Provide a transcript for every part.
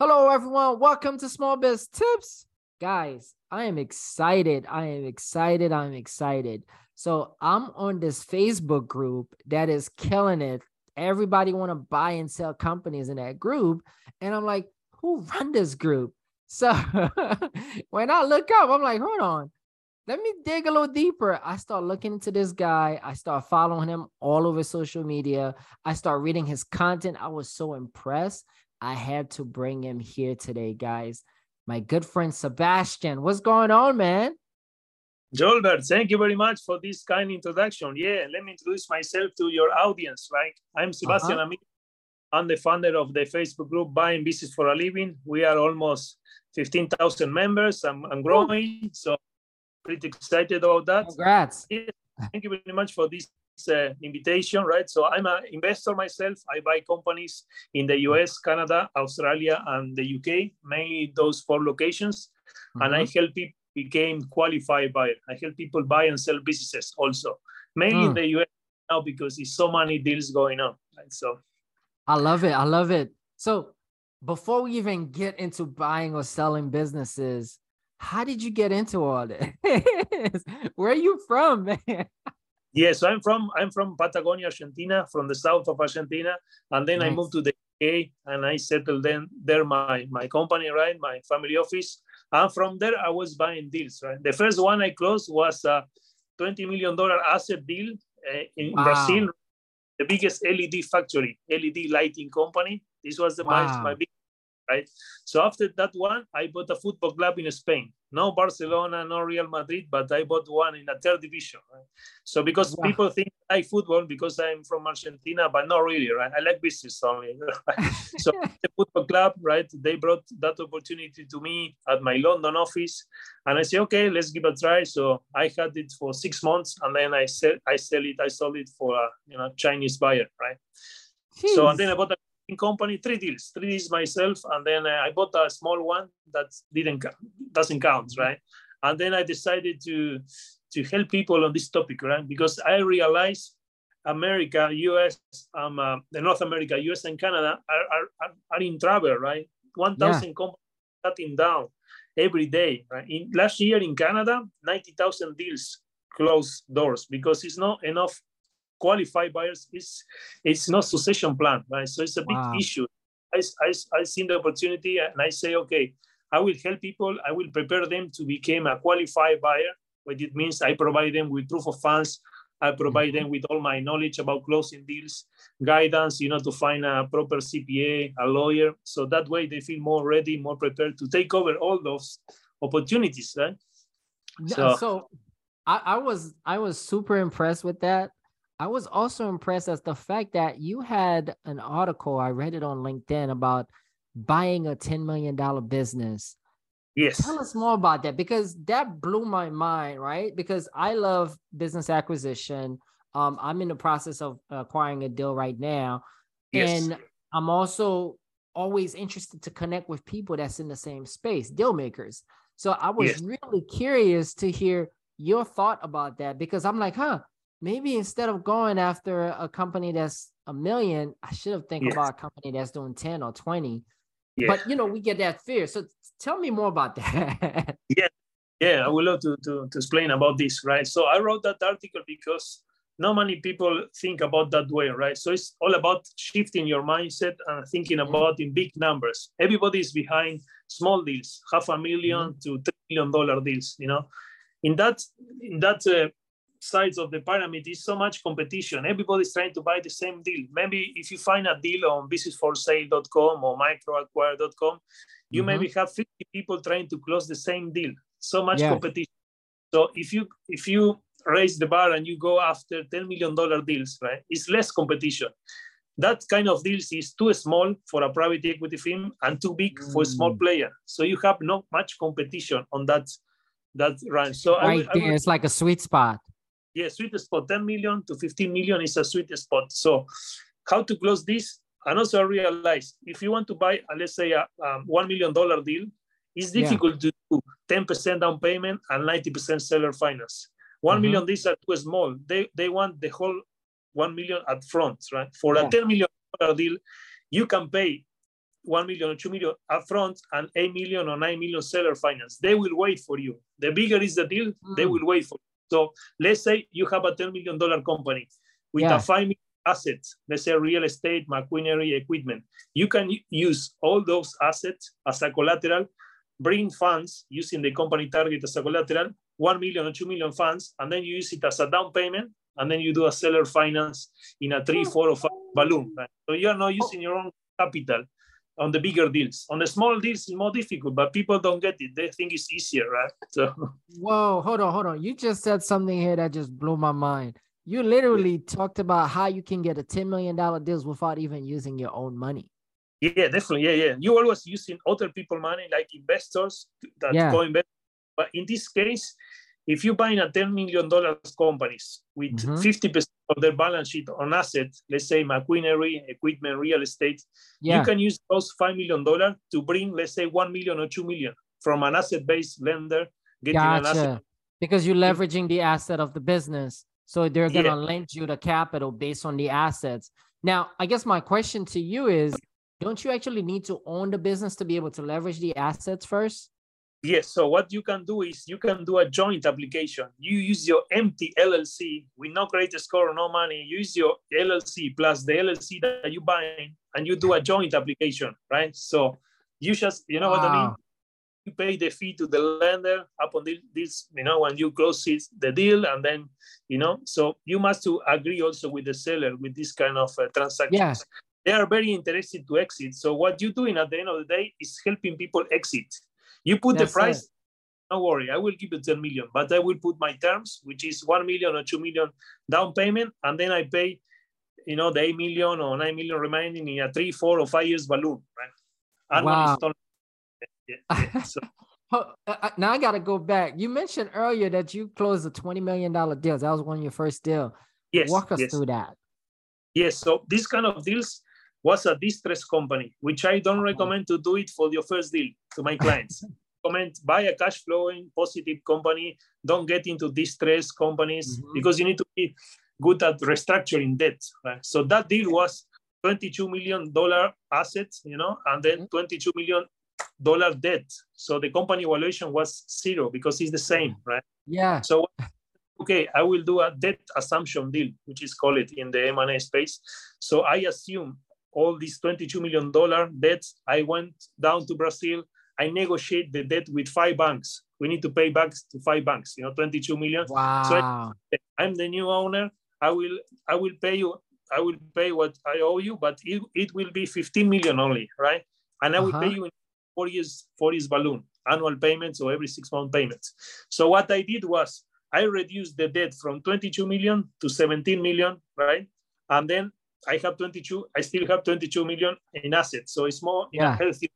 Hello, everyone. Welcome to Small Biz Tips. Guys, I am excited. I am excited. I'm excited. So I'm on this Facebook group that is killing it. Everybody want to buy and sell companies in that group. And I'm like, who run this group? So when I look up, I'm like, hold on. Let me dig a little deeper. I start looking into this guy. I start following him all over social media. I start reading his content. I was so impressed. I had to bring him here today, guys. My good friend Sebastian. What's going on, man? Jolbert, thank you very much for this kind introduction. Yeah, let me introduce myself to your audience, Like, I'm Sebastian uh-huh. Amir. I'm the founder of the Facebook group Buying Business for a Living. We are almost 15,000 members. I'm, I'm growing, so pretty excited about that. Congrats. Yeah, thank you very much for this uh, invitation, right? So I'm an investor myself. I buy companies in the US, Canada, Australia, and the UK, mainly those four locations. Mm-hmm. And I mm-hmm. help people become qualified buyer. I help people buy and sell businesses also, mainly mm. in the US now because there's so many deals going on. Right? So I love it. I love it. So before we even get into buying or selling businesses, how did you get into all this? Where are you from, man? Yes, I'm from I'm from Patagonia, Argentina, from the south of Argentina, and then nice. I moved to the UK and I settled then there my my company, right, my family office, and from there I was buying deals, right. The first one I closed was a 20 million dollar asset deal uh, in wow. Brazil, the biggest LED factory, LED lighting company. This was the wow. my, my big right? So after that one, I bought a football club in Spain. No Barcelona, no Real Madrid, but I bought one in a third division. Right? So because wow. people think I like football because I'm from Argentina, but not really, right? I like business only. Right? so the football club, right? They brought that opportunity to me at my London office, and I say, okay, let's give a try. So I had it for six months, and then I sell, I sell it, I sold it for a you know Chinese buyer, right? Jeez. So and then I bought a company, three deals, three deals myself, and then uh, I bought a small one that didn't doesn't count, right? And then I decided to to help people on this topic, right? Because I realized America, US, um, uh, the North America, US and Canada are, are, are in trouble, right? 1,000 yeah. companies shutting down every day, right? In, last year in Canada, 90,000 deals closed doors because it's not enough qualified buyers is it's not succession plan, right? So it's a big wow. issue. I, I, I seen the opportunity and I say, okay, I will help people. I will prepare them to become a qualified buyer, what it means I provide them with proof of funds. I provide mm-hmm. them with all my knowledge about closing deals, guidance, you know, to find a proper CPA, a lawyer. So that way they feel more ready, more prepared to take over all those opportunities, right? So, so I, I was I was super impressed with that I was also impressed as the fact that you had an article, I read it on LinkedIn about buying a $10 million business. Yes. Tell us more about that because that blew my mind, right? Because I love business acquisition. Um, I'm in the process of acquiring a deal right now. Yes. And I'm also always interested to connect with people that's in the same space, deal makers. So I was yes. really curious to hear your thought about that because I'm like, huh, maybe instead of going after a company that's a million, I should have think yes. about a company that's doing 10 or 20. Yeah. But you know, we get that fear. So tell me more about that. yeah. Yeah, I would love to, to, to explain about this, right? So I wrote that article because not many people think about that way, right? So it's all about shifting your mindset and thinking mm-hmm. about in big numbers. Everybody is behind small deals, half a 1000000 mm-hmm. to three million dollar deals. You know, in that in that uh, sides of the pyramid is so much competition. Everybody's trying to buy the same deal. Maybe if you find a deal on businessforsale.com or microacquire.com, you mm-hmm. maybe have 50 people trying to close the same deal. So much yeah. competition. So if you if you raise the bar and you go after 10 million dollar deals, right? It's less competition. That kind of deals is too small for a private equity firm and too big mm. for a small mm. player. So you have not much competition on that that range. So right I, there, I it's like a sweet spot yeah, sweet spot 10 million to 15 million is a sweet spot. So how to close this? And also realize if you want to buy, uh, let's say a um, $1 million deal, it's difficult yeah. to do 10% down payment and 90% seller finance. One mm-hmm. million deals are too small. They, they want the whole 1 million at front, right? For yeah. a $10 million deal, you can pay 1 million or 2 million upfront and 8 million or 9 million seller finance. They will wait for you. The bigger is the deal, mm. they will wait for you. So let's say you have a $10 million company with yeah. a 5 million assets, let's say real estate, machinery, equipment. You can use all those assets as a collateral, bring funds using the company target as a collateral, 1 million or 2 million funds, and then you use it as a down payment, and then you do a seller finance in a three, hmm. four, or five balloon. Right? So you are not using your own capital on the bigger deals. On the small deals, it's more difficult, but people don't get it. They think it's easier, right? So. Whoa, hold on, hold on. You just said something here that just blew my mind. You literally talked about how you can get a $10 million deals without even using your own money. Yeah, definitely. Yeah, yeah. You always using other people money like investors that yeah. go invest. But in this case, if you buy a $10 million companies with mm-hmm. 50% of their balance sheet on assets, let's say machinery, equipment, real estate, yeah. you can use those $5 million to bring, let's say, 1 million or 2 million from an asset-based lender, getting gotcha. an asset. Because you're leveraging the asset of the business. So they're going to yeah. lend you the capital based on the assets. Now, I guess my question to you is, don't you actually need to own the business to be able to leverage the assets first? Yes. So what you can do is you can do a joint application. You use your empty LLC with no credit score, no money. use your LLC plus the LLC that you buy, and you do a joint application, right? So you just, you know wow. what I mean? You pay the fee to the lender upon this, you know, when you close the deal, and then, you know, so you must to agree also with the seller with this kind of uh, transactions. Yeah. They are very interested to exit. So what you're doing at the end of the day is helping people exit you put That's the price, it. don't worry, I will give you 10 million, but I will put my terms, which is 1 million or 2 million down payment, and then I pay, you know, the 8 million or 9 million remaining in a three, four, or five years balloon, right? wow. Yeah, yeah. So. Uh, uh, now I got to go back. You mentioned earlier that you closed a $20 million deal. That was one of your first deal. Yes. Walk us yes. through that. Yes. So this kind of deals was a distress company, which I don't recommend to do it for your first deal to my clients. Comment, buy a cash flowing positive company. Don't get into distress companies mm-hmm. because you need to be good at restructuring debt. Right? So that deal was 22 million dollar assets, you know, and then mm-hmm. 22 million dollar debt. So the company valuation was zero because it's the same, right? Yeah. So okay, I will do a debt assumption deal, which is called it in the M&A space. So I assume all these 22 million dollar debts. I went down to Brazil. I negotiate the debt with five banks. We need to pay back to five banks. You know, 22 million. Wow. So I, I'm the new owner. I will I will pay you. I will pay what I owe you, but it, it will be 15 million only, right? And I will uh-huh. pay you in four years, four years balloon, annual payments or every six month payments. So what I did was I reduced the debt from 22 million to 17 million, right? And then I have 22, I still have 22 million in assets. So it's more yeah. healthy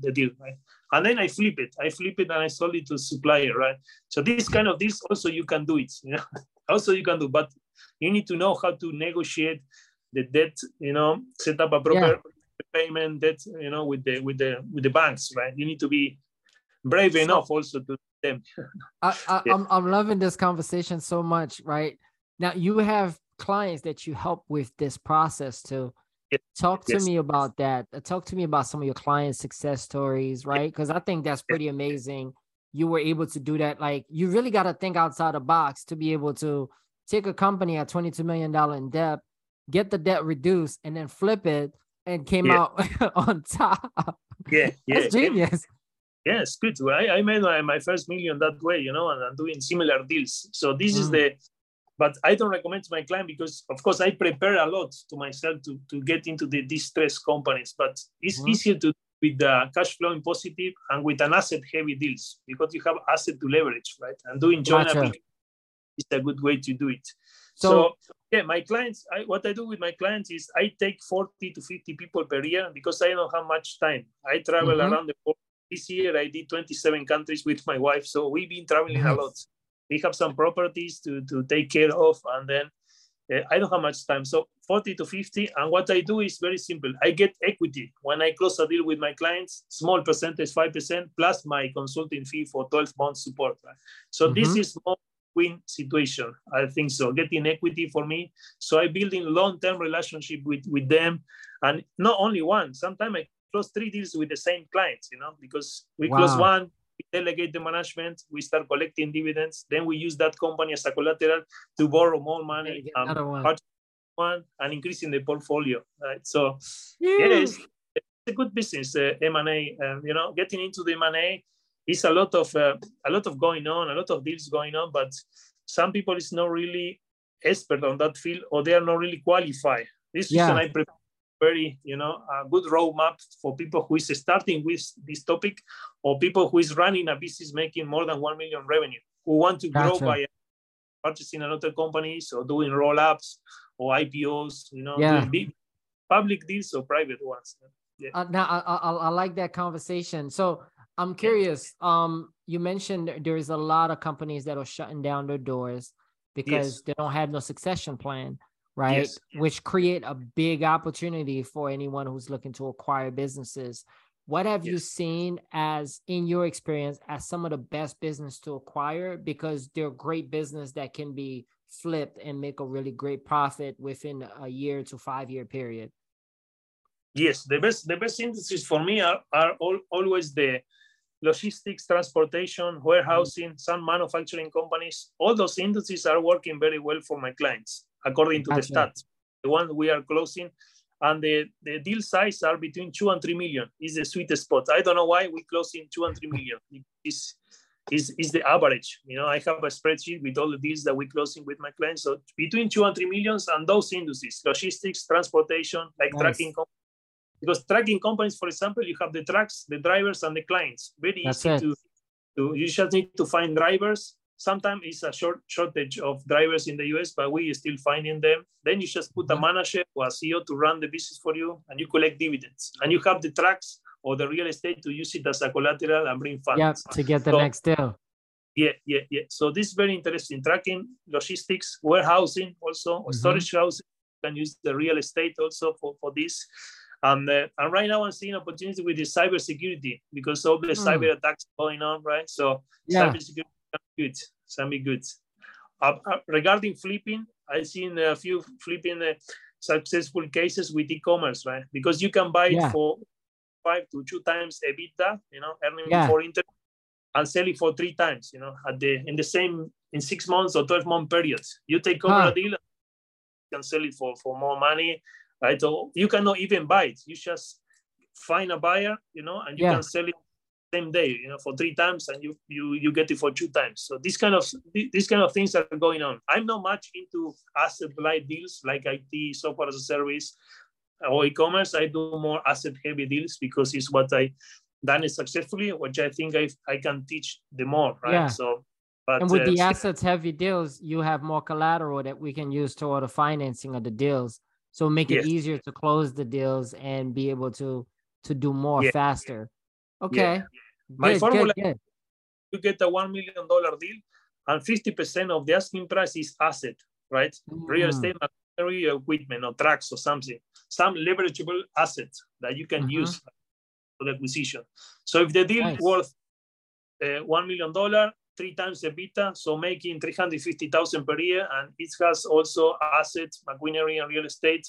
the deal, right? And then I flip it. I flip it and I sold it to supplier, right? So this kind of this also you can do it, you know. also you can do, but you need to know how to negotiate the debt, you know, set up a proper yeah. payment debt, you know, with the with the with the banks, right? You need to be brave so, enough also to them. I, I, yeah. I'm I'm loving this conversation so much, right? Now you have clients that you help with this process to talk to yes. me about that uh, talk to me about some of your client success stories right because i think that's pretty amazing you were able to do that like you really got to think outside the box to be able to take a company at 22 million dollar in debt get the debt reduced and then flip it and came yeah. out on top yeah yeah that's genius yeah, it's good. I, I made my, my first million that way, you know, and I'm doing similar deals. So this mm. is the but I don't recommend to my client because, of course, I prepare a lot to myself to, to get into the distressed companies. But it's mm-hmm. easier to with the cash flowing positive and with an asset heavy deals because you have asset to leverage, right? And doing joint gotcha. is a good way to do it. So, so yeah, my clients, I, what I do with my clients is I take 40 to 50 people per year because I don't have much time. I travel mm-hmm. around the world. This year I did 27 countries with my wife, so we've been traveling nice. a lot we have some properties to, to take care of and then uh, I don't have much time. So 40 to 50. And what I do is very simple. I get equity when I close a deal with my clients, small percentage, 5% plus my consulting fee for 12 months support. Right? So mm-hmm. this is more win situation. I think so. Getting equity for me. So I building long-term relationship with, with them. And not only one, sometimes I close three deals with the same clients, you know, because we wow. close one, we delegate the management, we start collecting dividends, then we use that company as a collateral to borrow more money, um, one. one and increasing the portfolio, right? So, yes, it's a good business, uh, M&A. Um, you know, getting into the M&A is a lot of uh, a lot of going on, a lot of deals going on, but some people is not really expert on that field or they are not really qualified. This yeah. is I very, you know, a good roadmap for people who is starting with this topic or people who is running a business making more than 1 million revenue, who want to gotcha. grow by purchasing another companies or doing roll-ups or IPOs, you know, yeah. big public deals or private ones. Yeah. Uh, now I, I, I like that conversation. So I'm curious. Um, you mentioned there's a lot of companies that are shutting down their doors because yes. they don't have no succession plan right? Yes. Which create a big opportunity for anyone who's looking to acquire businesses. What have yes. you seen as in your experience as some of the best business to acquire because they're great business that can be flipped and make a really great profit within a year to five year period? Yes, the best the best industries for me are, are all, always the logistics, transportation, warehousing, some manufacturing companies. All those industries are working very well for my clients according to the stats. The one we are closing, and the, the deal size are between two and three million is the sweet spot. I don't know why we close in two and three million. Is is is the average. You know, I have a spreadsheet with all the deals that we're closing with my clients. So between two and three millions, and those industries, logistics, transportation, like nice. tracking companies. Because tracking companies, for example, you have the trucks, the drivers, and the clients. Very That's easy it. to, to. You just need to find drivers Sometimes it's a short shortage of drivers in the US, but we are still finding them. Then you just put a mm-hmm. manager or a CEO to run the business for you, and you collect dividends. And you have the trucks or the real estate to use it as a collateral and bring funds. Yeah, to get the so, next deal. Yeah, yeah, yeah. So this is very interesting. Tracking, logistics, warehousing, also mm-hmm. storage housing. You can use the real estate also for, for this. And, uh, and right now I'm seeing opportunity with the cybersecurity because all the mm. cyber attacks going on, right? So yeah. cybersecurity good, semi good. Uh, uh, regarding flipping, I've seen a few flipping uh, successful cases with e-commerce, right? Because you can buy yeah. it for five to two times EBITDA, you know, earning yeah. before interest, and sell it for three times, you know, at the in the same in six months or twelve month periods. You take over huh. a deal, you can sell it for for more money, right? So you cannot even buy it. You just find a buyer, you know, and you yeah. can sell it same day, you know, for three times, and you you you get it for two times. So these kind of these kind of things are going on. I'm not much into asset light deals like IT, software as a service, or e-commerce. I do more asset heavy deals because it's what I done it successfully, which I think I I can teach the more, right? Yeah. So. But, and with uh, the assets heavy deals, you have more collateral that we can use toward the financing of the deals. So make it yes. easier to close the deals and be able to to do more yeah. faster. Okay. Yeah. My good, formula, good, good. you get a $1 million deal and 50% of the asking price is asset, right? Mm. Real estate, machinery, equipment, or trucks or something. Some leverageable assets that you can mm-hmm. use for the acquisition. So if the deal nice. worth uh, $1 million, three times EBITDA, so making 350,000 per year, and it has also assets, machinery, and real estate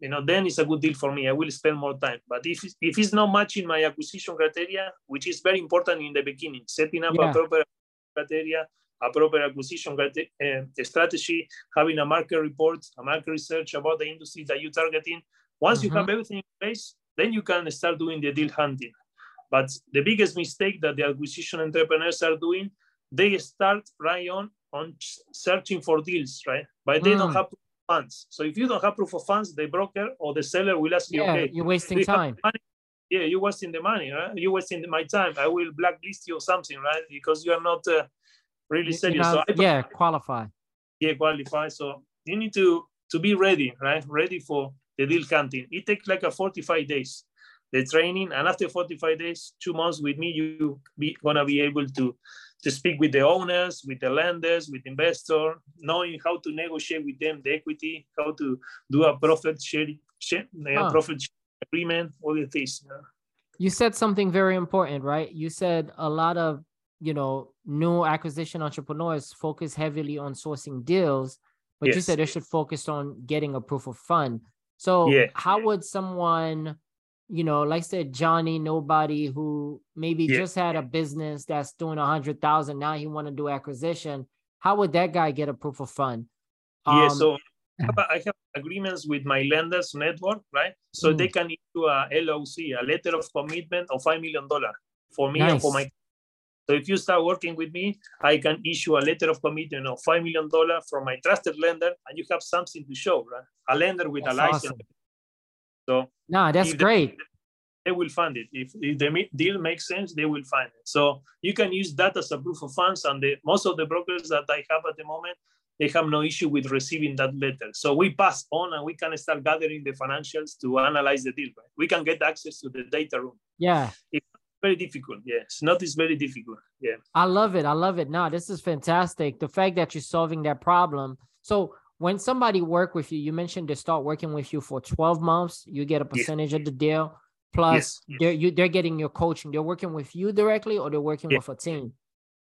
you know, then it's a good deal for me. I will spend more time. But if if it's not matching my acquisition criteria, which is very important in the beginning, setting up yeah. a proper criteria, a proper acquisition uh, strategy, having a market report, a market research about the industry that you're targeting. Once mm-hmm. you have everything in place, then you can start doing the deal hunting. But the biggest mistake that the acquisition entrepreneurs are doing, they start right on on searching for deals, right? But they mm. don't have funds. So if you don't have proof of funds, the broker or the seller will ask you, yeah, okay, you're wasting time. Yeah, you're wasting the money, right? You're wasting my time. I will blacklist you or something, right? Because you are not uh, really serious. Not, so yeah, qualify. Yeah, qualify. So you need to to be ready, right? Ready for the deal hunting. It takes like a 45 days, the training, and after 45 days, two months with me, you be gonna be able to to speak with the owners, with the lenders, with investor, knowing how to negotiate with them the equity, how to do a profit sharing, share, huh. profit agreement, all of this. Yeah. You said something very important, right? You said a lot of you know new acquisition entrepreneurs focus heavily on sourcing deals, but yes. you said they should focus on getting a proof of fund. So yeah. how would someone you know, like I said, Johnny, nobody who maybe Yeah. just had a business that's doing a hundred thousand. Now he want to do acquisition. How would that guy get a proof of fund? yeah, Um, so I have, agreements with my lenders network, right? So Mm. they can issue a LOC, a letter of commitment of five million dollar for me and for my. So if you start working with me, I can issue a letter of commitment of five million dollar from my trusted lender, and you have something to show, right? A lender with That's a license. awesome. So nah, that's great. they will fund it. If, if the deal makes sense, they will fund it. So you can use that as a proof of funds. And the, most of the brokers that I have at the moment, they have no issue with receiving that letter. So we pass on and we can start gathering the financials to analyze the deal. Right? We can get access to the data room. Yeah. It's very difficult. It's not. It's very difficult. Yeah. I love it. I love it. No, this is fantastic. The fact that you're solving that problem. So when somebody work with you, you mentioned they start working with you for 12 months, you get a percentage of the deal. Plus Yes, yes. they're you they're getting your coaching. They're working with you directly or they're working Yeah. with a team.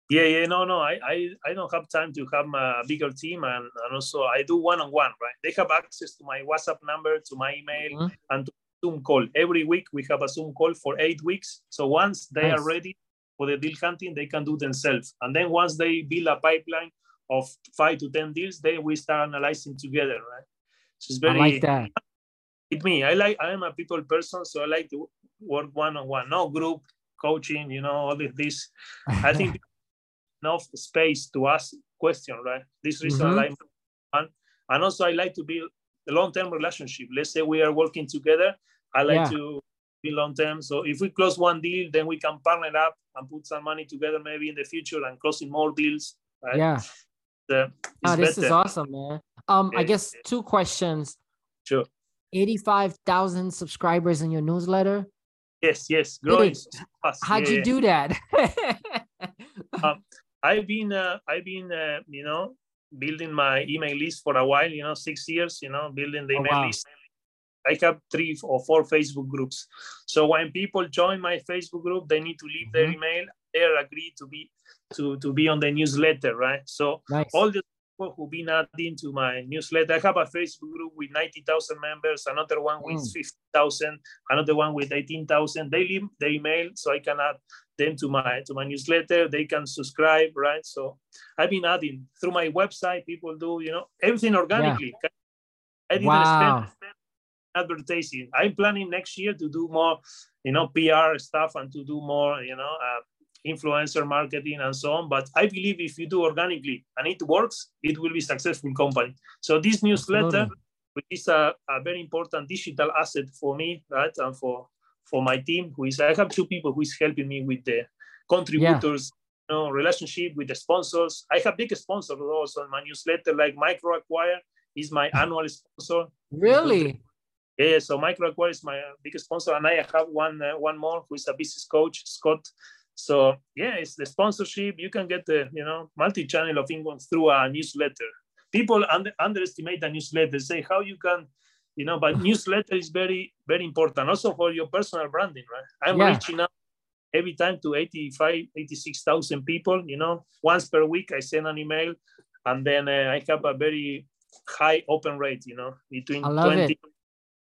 Yeah, yeah, no, no, I, I, I don't have time to have a bigger team, and, and also I do one on one, right? They have access to my WhatsApp number, to my email, Mhm. and to Zoom call. Every week we have a Zoom call for eight weeks. So once they Nice. are ready for the deal hunting, they can do themselves. And then once they build a pipeline of five to ten deals, then we start analyzing together, right? So it's very I like that. with me. I like I am a people person, so I like to work one on one, no group coaching, you know, all of this. I think enough space to ask question, right? This reason Mhm. I like one. And also I like to build a long-term relationship. Let's say we are working together. I like Yeah. to be long-term. So if we close one deal, then we can partner up and put some money together maybe in the future and closing more deals. Right? yeah. Ah, it's this is awesome, man. Um, I guess two questions. Sure. 85,000 subscribers in your newsletter. Yes, yes. Growing fast. How'd Yeah, you yeah. do that? I've been uh, I've been uh, you know building my email list for a while. You know, six years. You know, building the Oh, email wow. list. I have three or four Facebook groups. So when people join my Facebook group, they need to leave their Mhm. email. They're agreed to be to to be on the newsletter, right? So nice. all the people who've been adding to my newsletter. I have a Facebook group with 90,000 members, another one with Mm. 50,000, another one with 18,000. They leave their email so I can add them to my to my newsletter. They can subscribe, right? So I've been adding through my website. People do, you know, everything organically. I didn't Wow. spend advertising. I'm planning next year to do more, you know, PR stuff and to do more, you know, uh, influencer marketing and so on. But I believe if you do organically and it works, it will be successful company. So this newsletter, which is a, a very important digital asset for me, right, and for for my team, who is I have two people who is helping me with the contributors. You know, relationship with the sponsors. I have big sponsors also in my newsletter, like Micro Acquire is my annual sponsor. Really? Yeah, so Micro Acquire is my uh, biggest sponsor, and I have one uh, one more who is a business coach, Scott. So yeah, it's the sponsorship. You can get the you know multi-channel of income through a newsletter. People under, underestimate the newsletter. Say how you can, you know, but newsletter is very very important also for your personal branding, right? I'm Yeah. reaching out every time to 85, 86,000 people. You know, once per week I send an email, and then uh, I have a very high open rate. You know, between 20 it.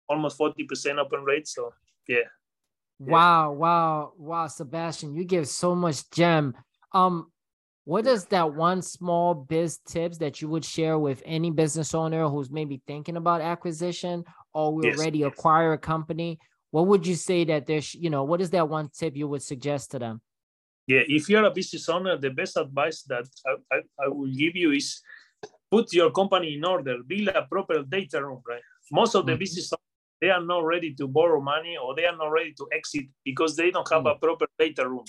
almost 40% open rate. So yeah. Yeah. Wow, wow, wow, Sebastian, you give so much gem. Um, what is that one small biz tips that you would share with any business owner who's maybe thinking about acquisition or will Yes, already yes. acquire a company? What would you say that there's, you know, what is that one tip you would suggest to them? Yeah, if you're a business owner, the best advice that I, I, I will give you is put your company in order, build a proper data room, right? Most of the Mhm. business they are not ready to borrow money or they are not ready to exit because they don't have a proper data room.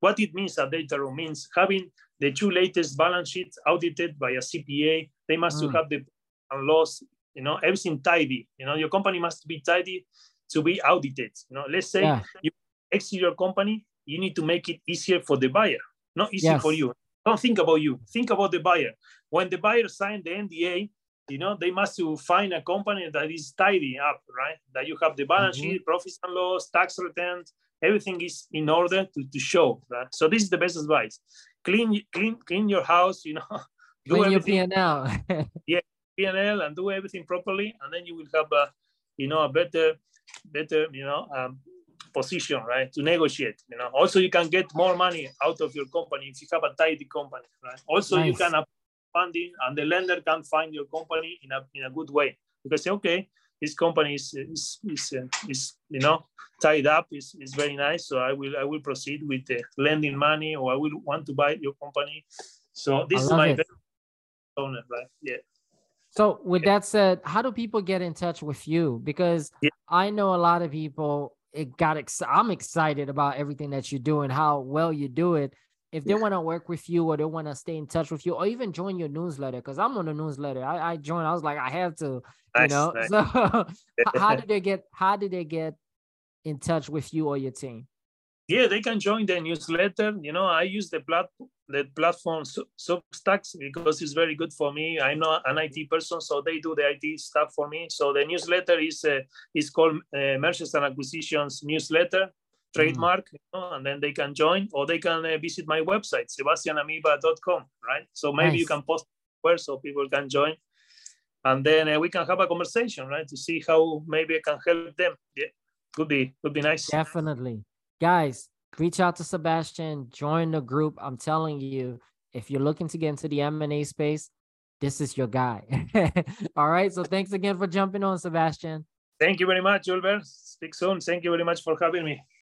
What it means, a data room means having the two latest balance sheets audited by a CPA. They must Mm. have the and loss, you know, everything tidy. You know, your company must be tidy to be audited. You know, let's say Yeah. you exit your company, you need to make it easier for the buyer, not easy for you. Don't think about you. Think about the buyer. When the buyer signed the NDA, you know they must to find a company that is tidy up, right? That you have the balance Mhm. sheet, profits and loss, tax returns, everything is in order to, to show. Right? So this is the best advice. Clean, clean, clean your house. You know, do Clean your P&L. yeah P&L and do everything properly, and then you will have a, you know, a better better, you know, um, position, right, to negotiate. You know, also you can get more money out of your company if you have a tidy company, right? Also, nice. you can funding, and the lender can find your company in a in a good way. Because okay, this company is is is, uh, is you know tied up is, is very nice so i will i will proceed with the lending money or i will want to buy your company. So this is my owner right? Yeah. So with yeah. that said how do people get in touch with you? Because yeah. i know a lot of people it got ex- i'm excited about everything that you're doing how well you do it if they want to work with you or they want to stay in touch with you or even join your newsletter because i'm on the newsletter. I, I joined i was like i have to nice, you know? nice. so how did they get how did they get in touch with you or your team? Yeah they can join the newsletter. You know i use the platform the platform substacks because it's very good for me. I'm not an it person so they do the it stuff for me. So the newsletter is uh, is called uh, mergers and acquisitions newsletter trademark, mm. you know, and then they can join or they can uh, visit my website, sebastianamieva.com, right? So maybe nice. you can post where so people can join. And then uh, we can have a conversation, right? To see how maybe I can help them. Yeah, could be, could be nice. Definitely. Guys, reach out to Sebastian, join the group. I'm telling you, if you're looking to get into the M&A space, this is your guy. All right. So thanks again for jumping on, Sebastian. Thank you very much, Julber. Speak soon. Thank you very much for having me.